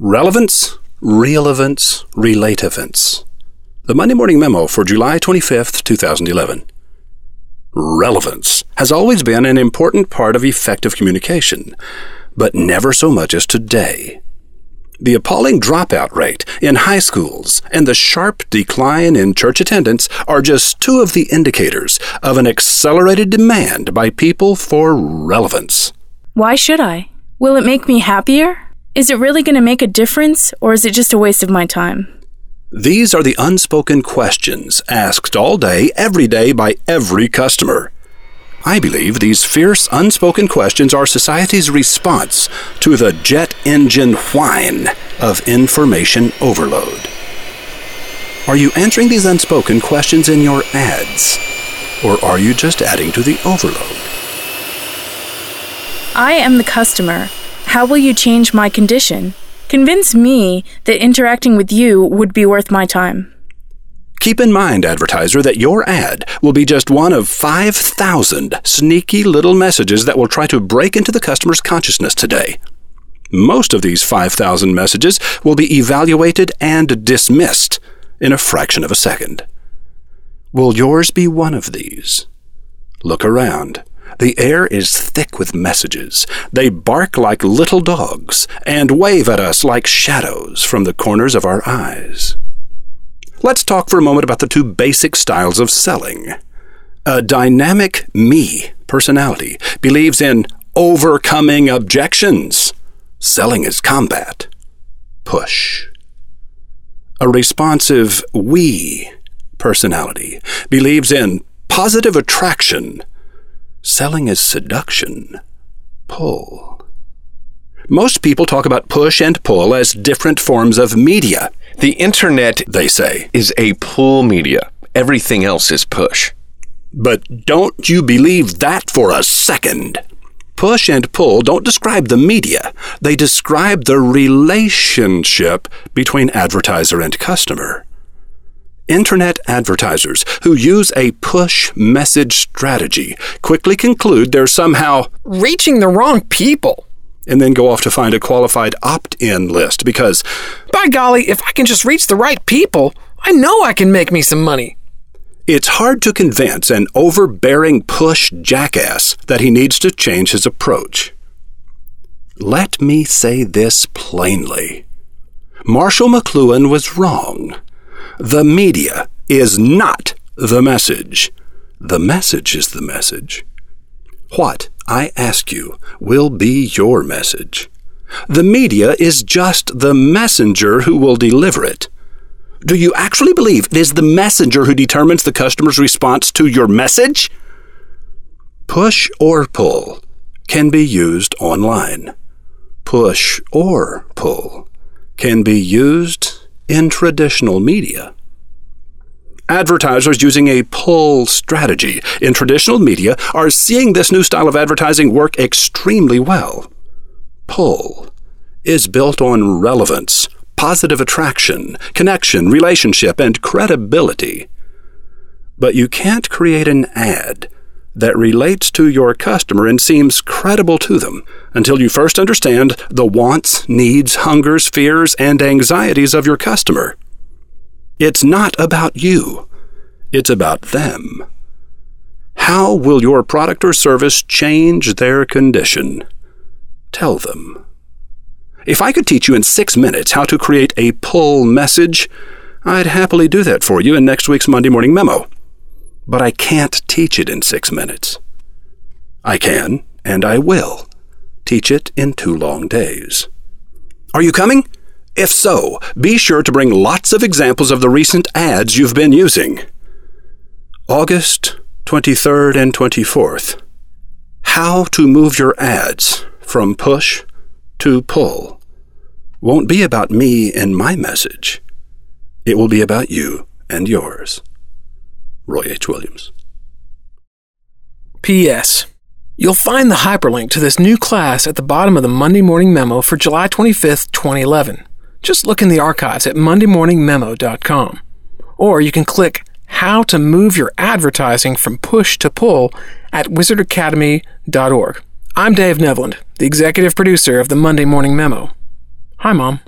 Relevance, relate events. The Monday Morning Memo for July 25th, 2011. Relevance has always been an important part of effective communication, but never so much as today. The appalling dropout rate in high schools and the sharp decline in church attendance are just two of the indicators of an accelerated demand by people for relevance. Why should I? Will it make me happier? Is it really going to make a difference, or is it just a waste of my time? These are the unspoken questions asked all day, every day by every customer. I believe these fierce, unspoken questions are society's response to the jet engine whine of information overload. Are you answering these unspoken questions in your ads? Or are you just adding to the overload? I am the customer. How will you change my condition? Convince me that interacting with you would be worth my time. Keep in mind, advertiser, that your ad will be just one of 5,000 sneaky little messages that will try to break into the customer's consciousness today. Most of these 5,000 messages will be evaluated and dismissed in a fraction of a second. Will yours be one of these? Look around. The air is thick with messages. They bark like little dogs and wave at us like shadows from the corners of our eyes. Let's talk for a moment about the two basic styles of selling. A dynamic me personality believes in overcoming objections. Selling is combat. Push. A responsive we personality believes in positive attraction. Selling is seduction. Pull. Most people talk about push and pull as different forms of media. The internet, they say, is a pull media. Everything else is push. But don't you believe that for a second. Push and pull don't describe the media, they describe the relationship between advertiser and customer. Internet advertisers who use a push message strategy quickly conclude they're somehow reaching the wrong people and then go off to find a qualified opt in list because, by golly, if I can just reach the right people, I know I can make me some money. It's hard to convince an overbearing push jackass that he needs to change his approach. Let me say this plainly Marshall McLuhan was wrong. The media is not the message. The message is the message. What, I ask you, will be your message? The media is just the messenger who will deliver it. Do you actually believe it is the messenger who determines the customer's response to your message? Push or pull can be used online. Push or pull can be used in traditional media. Advertisers using a pull strategy in traditional media are seeing this new style of advertising work extremely well. Pull is built on relevance, positive attraction, connection, relationship, and credibility. But you can't create an ad that relates to your customer and seems credible to them until you first understand the wants, needs, hungers, fears, and anxieties of your customer. It's not about you, it's about them. How will your product or service change their condition? Tell them. If I could teach you in six minutes how to create a pull message, I'd happily do that for you in next week's Monday Morning Memo. But I can't teach it in six minutes. I can, and I will, teach it in two long days. Are you coming? If so, be sure to bring lots of examples of the recent ads you've been using. August 23rd and 24th. How to move your ads from push to pull won't be about me and my message. It will be about you and yours. Roy H. Williams. P.S. You'll find the hyperlink to this new class at the bottom of the Monday Morning Memo for July 25th, 2011. Just look in the archives at mondaymorningmemo.com. Or you can click How to Move Your Advertising from Push to Pull at wizardacademy.org. I'm Dave Nevland, the executive producer of the Monday Morning Memo. Hi, Mom.